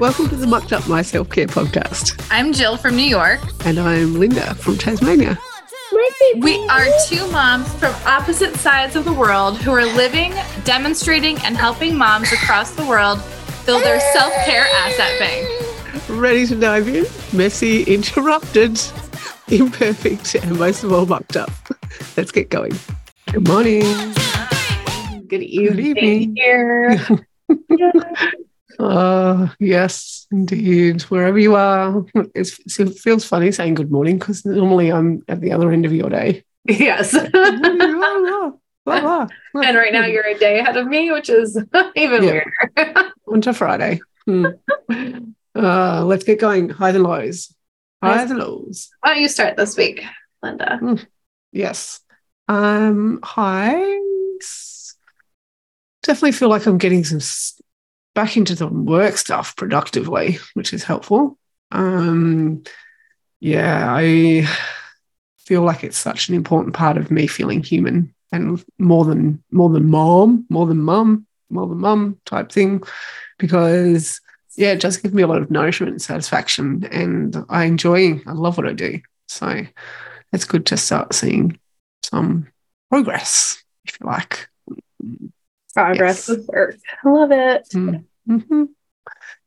Welcome to the Mucked Up My Self Care podcast. I'm Jill from New York. And I'm Linda from Tasmania. We are two moms from opposite sides of the world who are living, demonstrating, and helping moms across the world build their self care asset bank. Ready to dive in? Messy, interrupted, imperfect, and most of all, mucked up. Let's get going. Good morning. Good evening. Good evening. Uh, yes, indeed. Wherever you are, it's, it feels funny saying good morning because normally I'm at the other end of your day. yes. and right now you're a day ahead of me, which is even Yeah. weirder. on to Friday. Hmm. Uh, let's get going. Highs and lows. Highs and lows. Why don't you start this week, Linda? Yes. Um, highs. Definitely feel like I'm getting some back into the work stuff productively, which is helpful. Um, yeah, I feel like it's such an important part of me feeling human and more than more than mom, more than mum, more than mum type thing, because yeah, it does give me a lot of nourishment and satisfaction, and I enjoy. I love what I do, so it's good to start seeing some progress, if you like. Progress Yes. with work. I love it. Hmm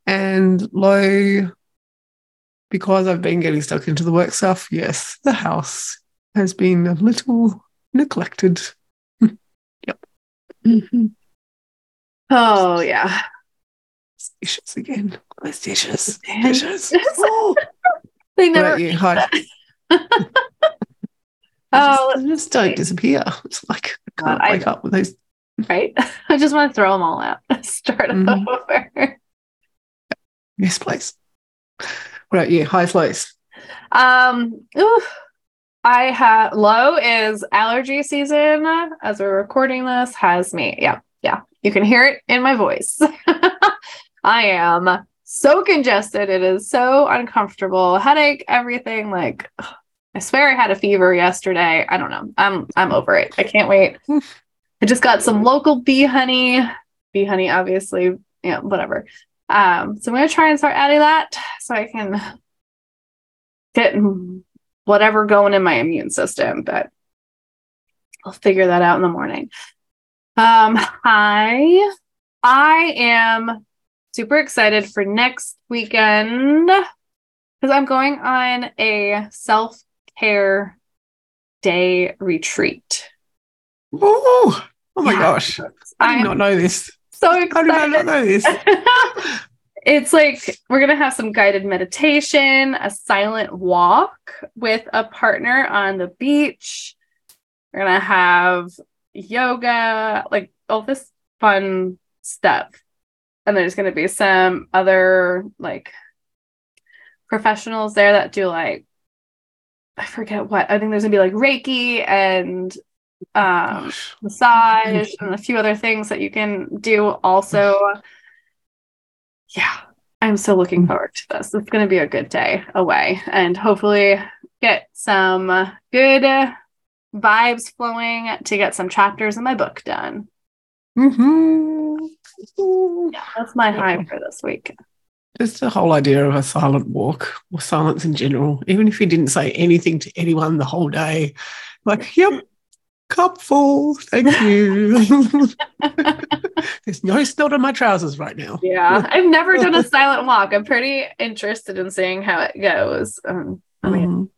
And low, because I've been getting stuck into the work stuff, yes, the house has been a little neglected. yep. Mm-hmm. Oh, yeah. Dishes again. Those dishes. Dishes. Oh, They never. you? Hi. Oh, just, just don't disappear. It's like I can't God, I wake up with those. Right? I just want to throw them all out. Start Mhm. over. Yes, please. What about you? Highs, lows. Um, ooh, I have low is allergy season. As we're recording this, has me. Yeah, yeah. You can hear it in my voice. I am so congested. It is so uncomfortable. Headache, everything. Like, I swear I had a fever yesterday. I don't know. I'm I'm over it. I can't wait. I just got some local bee honey. Bee honey, obviously. Yeah, whatever. Um, so I'm gonna try and start adding that so I can get whatever going in my immune system, but I'll figure that out in the morning. Um, hi. I am super excited for next weekend because I'm going on a self-care day retreat. Oh, oh my Yeah. gosh. I did I'm not know this. so How did I not know this? it's like we're gonna have some guided meditation, a silent walk with a partner on the beach. We're gonna have yoga, like all this fun stuff. And there's gonna be some other like professionals there that do like I forget what. I think there's gonna be like Reiki and um massage and a few other things that you can do also. Yeah, I'm so looking forward to this. It's going to be a good day away and hopefully get some good vibes flowing to get some chapters in my book done. mm-hmm. Yeah, that's my high for this week. Just the whole idea of a silent walk or silence in general, even if you didn't say anything to anyone the whole day, like, yep, cup full, thank you. There's no snot on my trousers right now. Yeah, I've never done a silent walk. I'm pretty interested in seeing how it goes. Um, I mean, Mhm.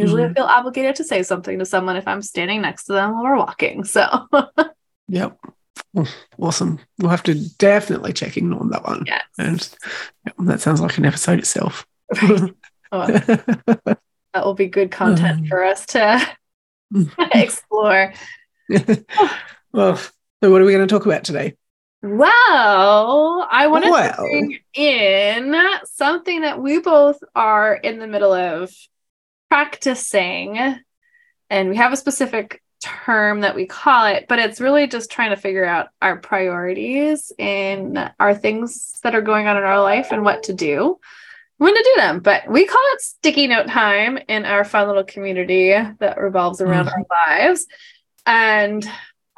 usually I Mhm. feel obligated to say something to someone if I'm standing next to them while we're walking. So, Yep. Awesome. We'll have to definitely check in on that one. yes. And yep, that sounds like an episode itself. Oh, that will be good content for us to explore. well, so what are we going to talk about today? Well, I wanted to Well. bring in something that we both are in the middle of practicing, and we have a specific term that we call it, but it's really just trying to figure out our priorities in our things that are going on in our life and what to do when to do them. But we call it sticky note time in our fun little community that revolves around our lives. And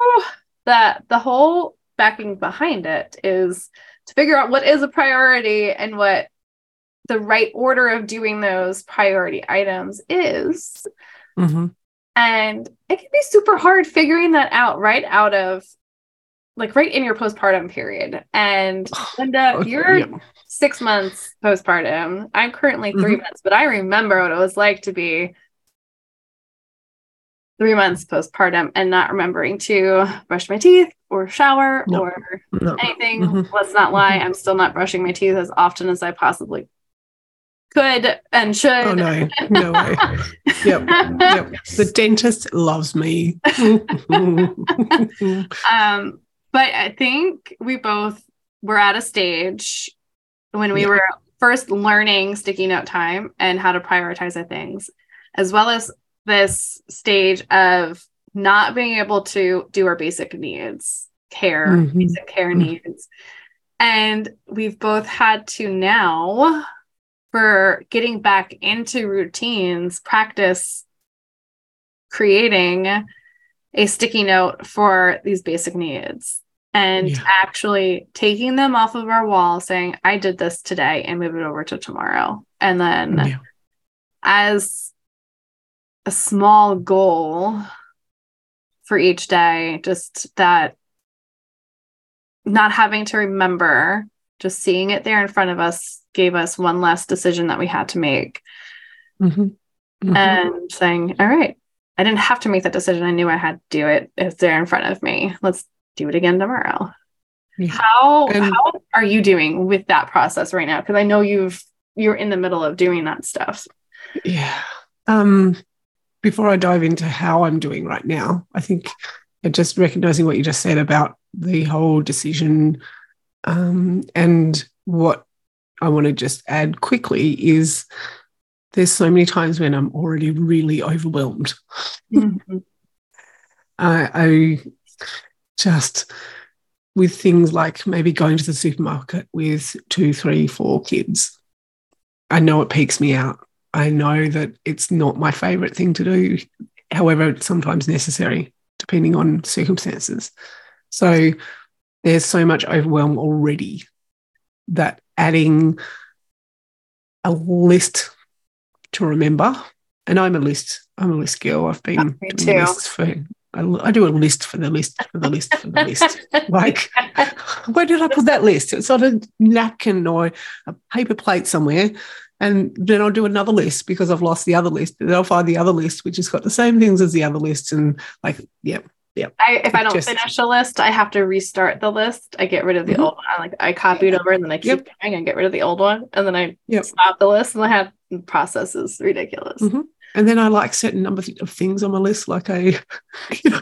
oh, that the whole backing behind it is to figure out what is a priority and what the right order of doing those priority items is. Mm-hmm. And it can be super hard figuring that out right out of like right in your postpartum period. And Linda, Okay, you're yeah. six months postpartum. I'm currently 3 Mhm. months, but I remember what it was like to be three months postpartum and not remembering to brush my teeth or shower No. or No. anything. Mhm. Let's not lie, I'm still not brushing my teeth as often as I possibly could and should. Oh no, no way. Yep, yep. The dentist loves me. Um, but I think we both were at a stage when we Yeah. were first learning sticky note time and how to prioritize our things, as well as this stage of not being able to do our basic needs, care, Mhm. basic care Mhm. needs. And we've both had to now, for getting back into routines, practice creating a sticky note for these basic needs and Yeah. actually taking them off of our wall, saying, I did this today and move it over to tomorrow. And then Yeah. as a small goal for each day, just that not having to remember, just seeing it there in front of us gave us one less decision that we had to make Mhm. Mhm. and saying, All right, I didn't have to make that decision. I knew I had to do it. It's there in front of me. Let's do it again tomorrow. Yeah. How And- how are you doing with that process right now? Because I know you've you're in the middle of doing that stuff. Yeah. Um, before I dive into how I'm doing right now, I think just recognizing what you just said about the whole decision um, and what I want to just add quickly is there's so many times when I'm already really overwhelmed. I, I just with things like maybe going to the supermarket with two, three, four kids. I know it peaks me out. I know that it's not my favorite thing to do. However, it's sometimes necessary depending on circumstances. So there's so much overwhelm already that adding a list to remember, and I'm a list, I'm a list girl. I've been me doing too. lists for I, I do a list for the list for the list for the list. Like, where did I put that list? It's on a napkin or a paper plate somewhere. And then I'll do another list because I've lost the other list. Then I'll find the other list, which has got the same things as the other list. And like, yeah, I, if I don't Just- finish a list, I have to restart the list. I get rid of the Mhm. old one. I like I copy it over and then I keep Yep. going and get rid of the old one, and then I Yep. stop the list, and I have the process is ridiculous. Mhm. And then I like certain number of things on my list. Like I, you know,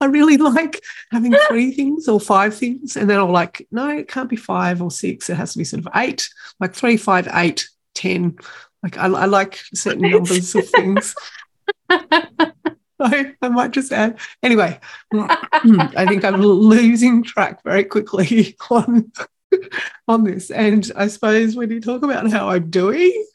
I really like having three things or five things. And then I'll like, no, it can't be five or six. It has to be sort of eight, like three, five, eight, ten. Like I, I like certain numbers of things. I, I might just add. Anyway, I think I'm losing track very quickly on on this. And I suppose when you talk about how I'm doing,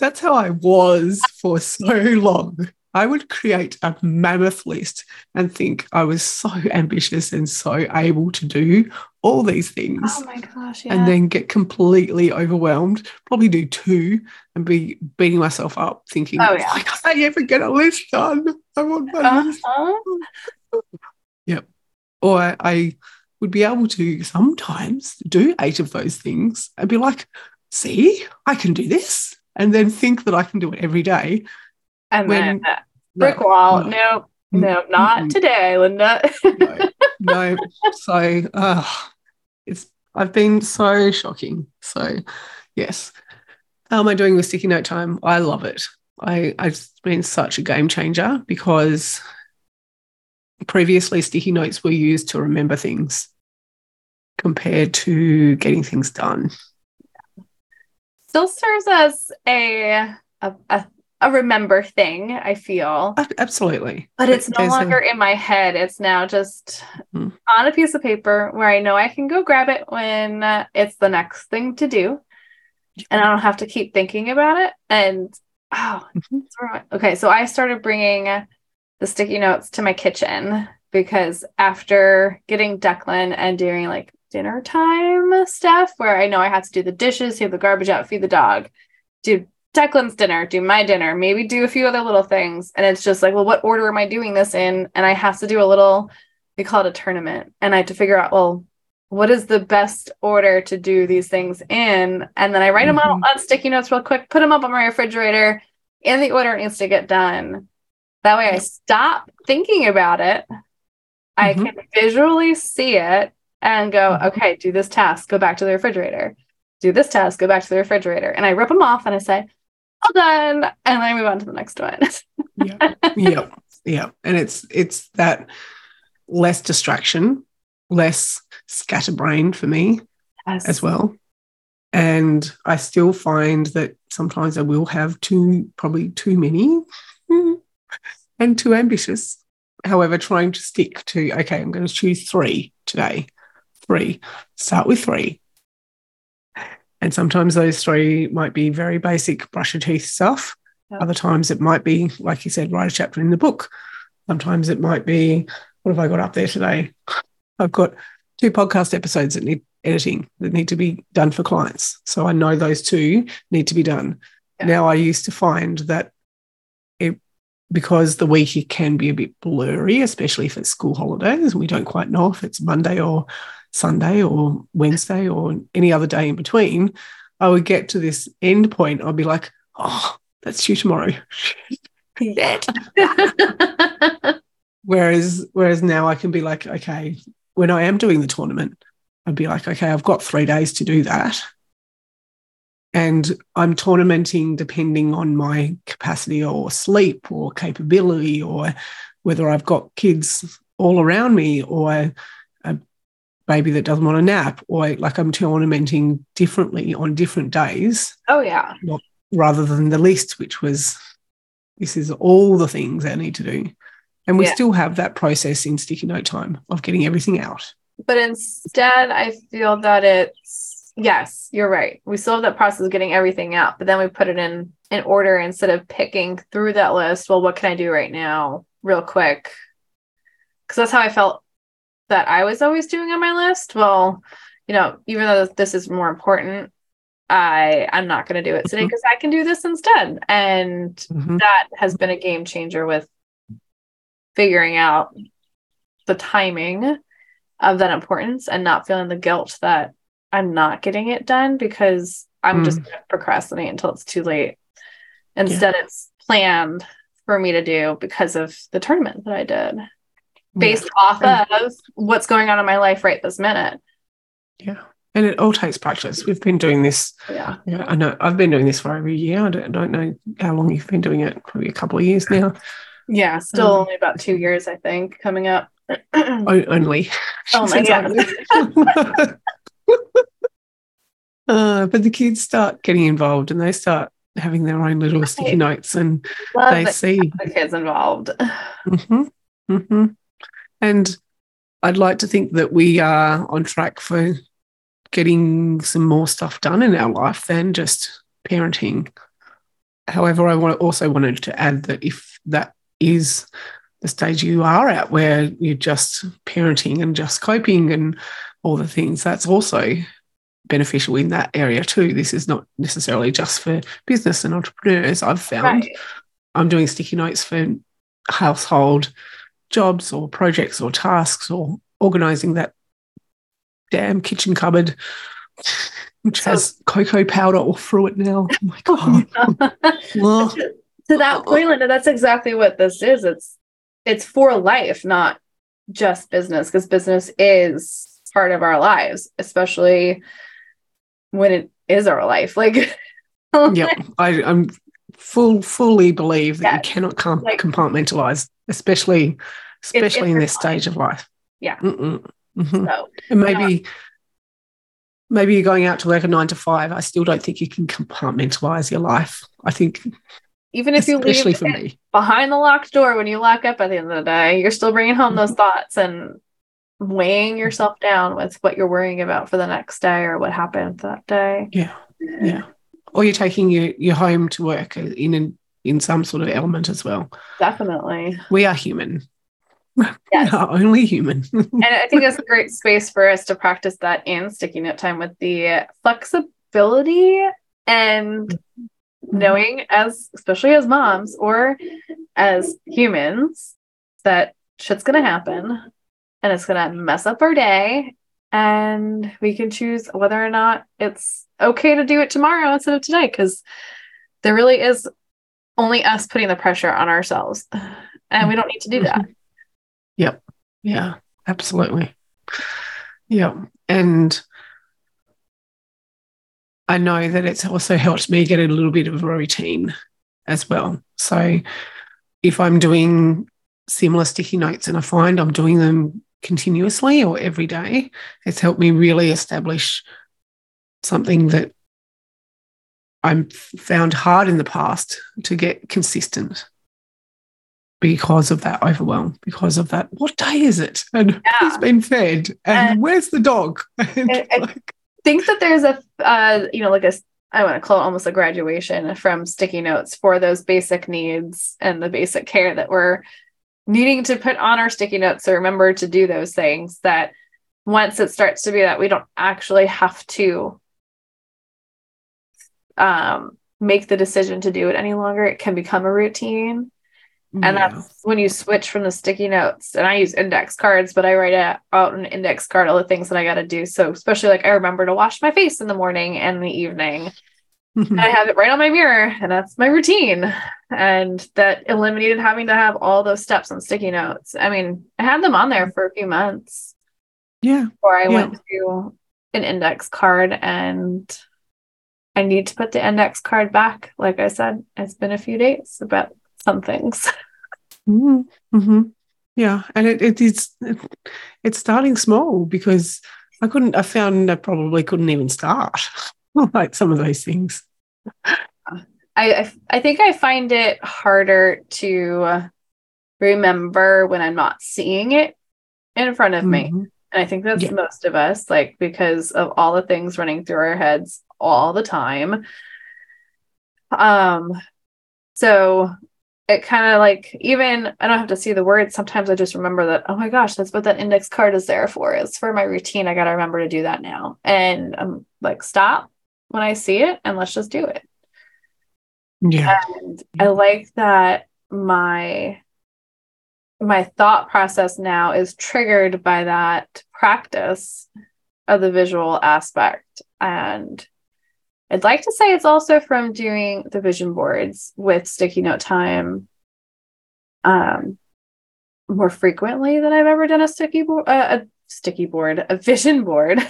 that's how I was for so long. I would create a mammoth list and think I was so ambitious and so able to do all these things. oh my gosh! Yeah. And then get completely overwhelmed, probably do two and be beating myself up, thinking, Oh, yeah. why can't I ever get a list done? I want my list Uh-huh. or I would be able to sometimes do eight of those things and be like, see, I can do this. And then think that I can do it every day. And When- then uh, brick wall. No, no, not Mm-mm. today, Linda. No, no. So uh, it's I've been so shocking. So yes. How am I doing with sticky note time? I love it. I, it's been such a game changer because previously sticky notes were used to remember things compared to getting things done. Still serves as a a, a a remember thing. I feel. Absolutely. But it's no There's a- longer in my head. It's now just Mhm. on a piece of paper where I know I can go grab it when uh, it's the next thing to do. And I don't have to keep thinking about it. And oh, Mhm. it's where am I- okay. So I started bringing the sticky notes to my kitchen because after getting Declan and doing like dinner time stuff where I know I have to do the dishes, take the garbage out, feed the dog, do Declan's dinner, do my dinner, maybe do a few other little things. And it's just like, well, what order am I doing this in? And I have to do a little, we call it a tournament. And I have to figure out, well, what is the best order to do these things in? And then I write mm-hmm. them out on sticky notes real quick, put them up on my refrigerator in the order it needs to get done. That way I stop thinking about it. I mm-hmm. can visually see it and go, mm-hmm. okay, do this task, go back to the refrigerator. Do this task, go back to the refrigerator. And I rip them off and I say, all done. And then I move on to the next one. yeah. Yeah. Yeah. And it's it's that less distraction, less scatterbrain for me yes. as well. And I still find that sometimes I will have too, probably too many and too ambitious. However, trying to stick to, okay, I'm going to choose three today. Three. Start with three. And sometimes those three might be very basic brush your teeth stuff. Yep. Other times it might be, like you said, write a chapter in the book. Sometimes it might be, what have I got up there today? I've got two podcast episodes that need editing that need to be done for clients. So I know those two need to be done. Yeah. Now I used to find that it because the week it can be a bit blurry, especially if it's school holidays. and We don't quite know if it's Monday or Sunday or Wednesday or any other day in between. I would get to this end point. I'd be like, oh, that's due tomorrow. whereas, whereas now I can be like, okay, when I am doing the tournament, I'd be like, okay, I've got three days to do that. And I'm tournamenting depending on my capacity or sleep or capability or whether I've got kids all around me or a baby that doesn't want a nap or like I'm tournamenting differently on different days. Oh, yeah. Not, rather than the list, which was this is all the things I need to do. And we yeah. still have that process in sticky note time of getting everything out. But instead, I feel that it's yes, you're right. We still have that process of getting everything out, but then we put it in in order instead of picking through that list. Well, what can I do right now, real quick? Because that's how I felt that I was always doing on my list. Well, you know, even though this is more important, I I'm not going to do it today because mm-hmm. I can do this instead. And mm-hmm. that has been a game changer with figuring out the timing of that importance and not feeling the guilt that I'm not getting it done because I'm mm. just going to procrastinate until it's too late. Instead, yeah. it's planned for me to do because of the tournament that I did based yeah. off of what's going on in my life right this minute. Yeah. And it all takes practice. We've been doing this. Yeah. yeah I know I've been doing this for over a year. I don't, I don't know how long you've been doing it, probably a couple of years now. Yeah, still um, only about two years, I think, coming up. only. Oh my god. uh, but the kids start getting involved and they start having their own little sticky notes and Love they see the kids involved. Mm-hmm, mm-hmm. And I'd like to think that we are on track for getting some more stuff done in our life than just parenting. However, I also wanted to add that if that is the stage you are at where you're just parenting and just coping and all the things, that's also beneficial in that area too. This is not necessarily just for business and entrepreneurs. I've found right. I'm doing sticky notes for household jobs or projects or tasks or organizing that damn kitchen cupboard which so, has cocoa powder all through it now. Oh my god. well, to that point, Linda, that's exactly what this is. It's it's for life, not just business, because business is part of our lives, especially when it is our life. Like, yeah, I, I'm full fully believe that you cannot com- like, compartmentalize, especially especially in this stage of life. Yeah. Mm-hmm. So, and maybe. Maybe you're going out to work a nine to five. I still don't think you can compartmentalize your life. I think even if you leave behind the locked door when you lock up at the end of the day, you're still bringing home those mm-hmm. thoughts and weighing yourself down with what you're worrying about for the next day or what happened that day. Yeah, yeah. Or you're taking your your home to work in in in some sort of element as well. Definitely, we are human. Yes. Yeah, only human. and I think it's a great space for us to practice that in sticky note time with the flexibility and knowing as especially as moms or as humans that shit's gonna happen and it's gonna mess up our day and we can choose whether or not it's okay to do it tomorrow instead of today because there really is only us putting the pressure on ourselves and we don't need to do that Yep. Yeah, absolutely. Yeah. And I know that it's also helped me get a little bit of a routine as well. So if I'm doing similar sticky notes and I find I'm doing them continuously or every day, it's helped me really establish something that I'm found hard in the past to get consistent because of that overwhelm, because of that. What day is it? And Yeah. who's been fed? And, And- where's the dog? And I- I like, think that there's a uh you know like a I want to call it almost a graduation from sticky notes for those basic needs and the basic care that we're needing to put on our sticky notes to remember to do those things that once it starts to be that we don't actually have to um make the decision to do it any longer it can become a routine and yeah. that's when you switch from the sticky notes and i use index cards but i write out out an index card all the things that i got to do so especially like i remember to wash my face in the morning and the evening and i have it right on my mirror and that's my routine and that eliminated having to have all those steps on sticky notes i mean i had them on there for a few months yeah. before i Yeah. went to an index card and i need to put the index card back like i said it's been a few days about some things Mm-hmm. Yeah, and it, it is it, it's starting small because I couldn't. I found I probably couldn't even start like some of those things. I, I I think I find it harder to remember when I'm not seeing it in front of me. Mhm. And I think that's Yeah. most of us, like because of all the things running through our heads all the time. Um, so it kind of like even I don't have to see the words. Sometimes I just remember that, oh my gosh, that's what that index card is there for. It's for my routine. I gotta remember to do that now. And I'm like, stop when I see it and let's just do it. Yeah, And I like that my my thought process now is triggered by that practice of the visual aspect. And I'd like to say it's also from doing the vision boards with sticky note time um more frequently than I've ever done a sticky board uh, a sticky board, a vision board.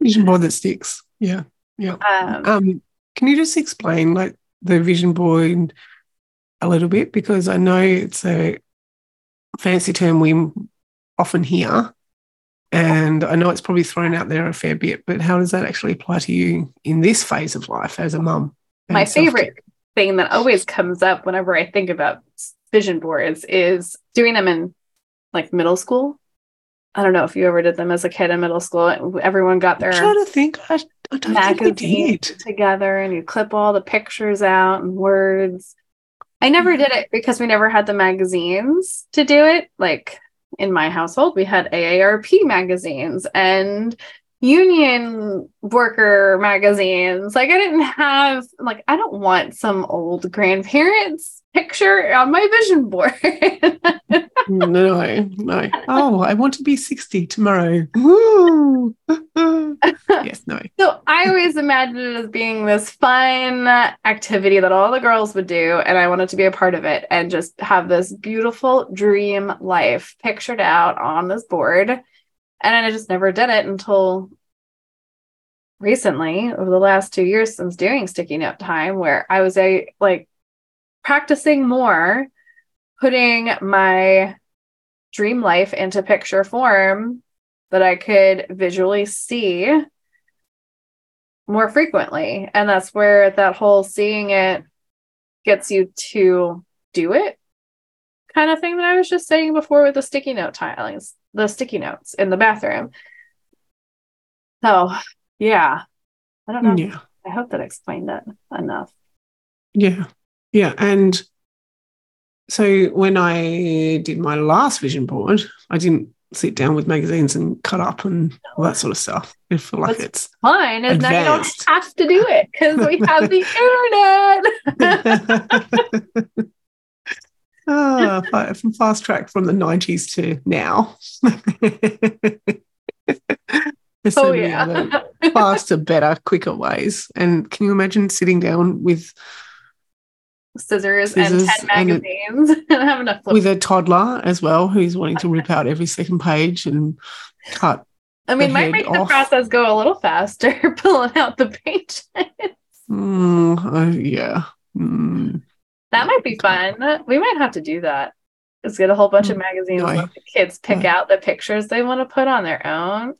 vision board that sticks. Yeah, yeah. Um, Um, can you just explain like the vision board a little bit because I know it's a fancy term we often hear, and I know it's probably thrown out there a fair bit. But how does that actually apply to you in this phase of life as a mum? my favorite thing that always comes up whenever I think about vision boards is doing them in like middle school. I don't know if you ever did them as a kid in middle school. Everyone got their I'm trying to think. I, I don't think magazine did. together and you clip all the pictures out and words. I never mm. did it because we never had the magazines to do it. Like in my household, we had AARP magazines and union worker magazines. Like I didn't have like I don't want some old grandparents picture on my vision board. No, no. Oh, I want to be 60 tomorrow. Woo! yes, no. So I always imagined it as being this fun activity that all the girls would do, and I wanted to be a part of it and just have this beautiful dream life pictured out on this board. And I just never did it until recently, over the last two years since doing sticky note time, where I was a like practicing more, putting my dream life into picture form that I could visually see more frequently. And that's where that whole seeing it gets you to do it kind of thing that I was just saying before with the sticky note tilings, the sticky notes in the bathroom. So, yeah. I don't know. Yeah. I hope that explained it enough. Yeah. Yeah. And so when I did my last vision board, I didn't sit down with magazines and cut up and all that sort of stuff. I feel like What's it's Fine, And now you don't have to do it because we have the internet. ah, from fast track from the 90s to now. There's so oh many yeah. other faster, better, quicker ways. And can you imagine sitting down with Scissors, Scissors and ten and a- magazines and having a flip. with a toddler as well who's wanting to rip out every second page and cut? I mean, might make the process go a little faster pulling out the page. Mm, oh, yeah. Mm, that might be fun. We might have to do that. Let's get a whole bunch of magazines. No. Let the kids pick No. out the pictures they want to put on their own.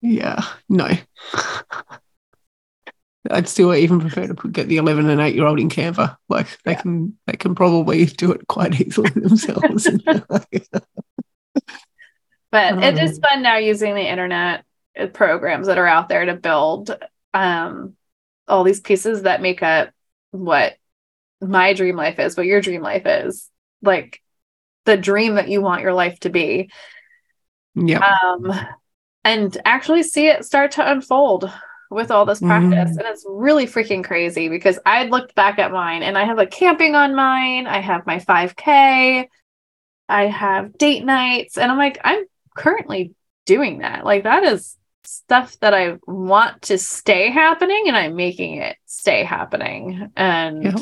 yeah. No. I'd still even prefer to put, get the 11 and 8 year old in Canva. Like they Yeah. can they can probably do it quite easily themselves. But it is Um, fun now using the internet uh, programs that are out there to build um, all these pieces that make up what my dream life is, what your dream life is, like the dream that you want your life to be. yeah. Um, and actually see it start to unfold with all this practice. Mhm. And it's really freaking crazy because I looked back at mine and I have a camping on mine, I have my 5K, I have date nights, and I'm like, I'm currently doing that. Like, that is stuff that I want to stay happening, and I'm making it stay happening. And Yeah.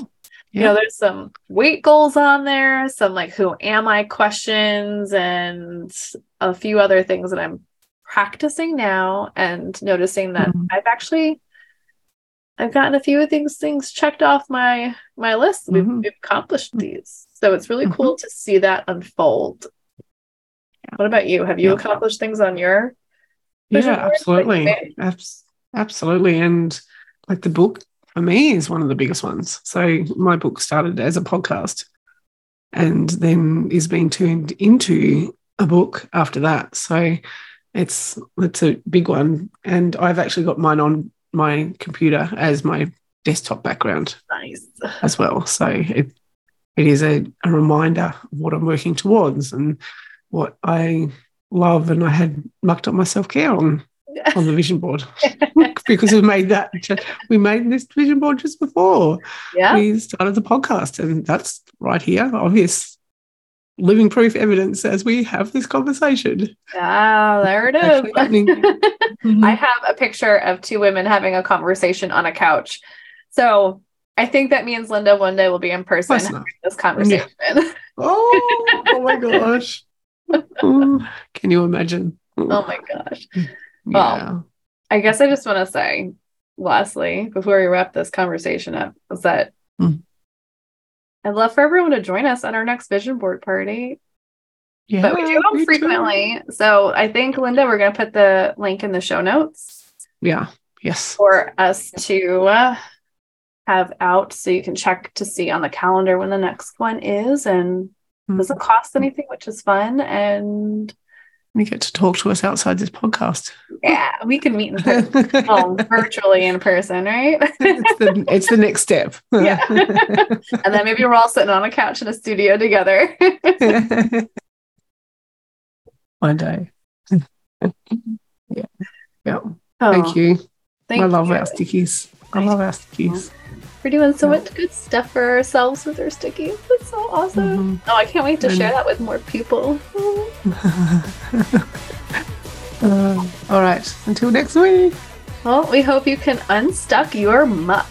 you know, there's some weight goals on there, some like who am I questions, and a few other things that I'm practicing now and noticing that Mhm. I've actually I've gotten a few of these things checked off my my list. We've, Mhm. we've accomplished these. So it's really cool to see that unfold. What about you? Have you Yeah. accomplished things on your Yeah, board that you absolutely. Abs- absolutely. And like the book for me is one of the biggest ones. So my book started as a podcast and then is being turned into a book after that. So it's it's a big one. And I've actually got mine on my computer as my desktop background Nice. as well. So it it is a, a reminder of what I'm working towards and what I love. And I had mucked up my self care on on the vision board because we made that we made this vision board just before Yeah. we started the podcast, and that's right here, obvious living proof evidence as we have this conversation. Ah, there it is. Is. I have a picture of two women having a conversation on a couch. So I think that means Linda one day will be in person having this conversation. Oh, oh my gosh! Oh, Can you imagine? oh my gosh. yeah. I guess I just want to say, lastly, before we wrap this conversation up, is that Mm. I'd love for everyone to join us at our next vision board party. yeah, but we do them too. frequently. So I think, Linda, we're going to put the link in the show notes Yeah. Yes. for us to uh, have out so you can check to see on the calendar when the next one is. And Mm. doesn't cost anything, which is fun. And You get to talk to us outside this podcast. yeah, we can meet in person. well, virtually in person, right? it's, the, it's the next step. Yeah. and then maybe we're all sitting on a couch in a studio together. One day. yeah. Yeah. Oh, Thank you. Thank I love you. our stickies. I love our stickies. We're doing so Yeah. much good stuff for ourselves with our stickies. It's so awesome. Mhm. Oh, I can't wait to And- share that with more people. Uh, all right. Until next week. Well, we hope you can unstuck your muck.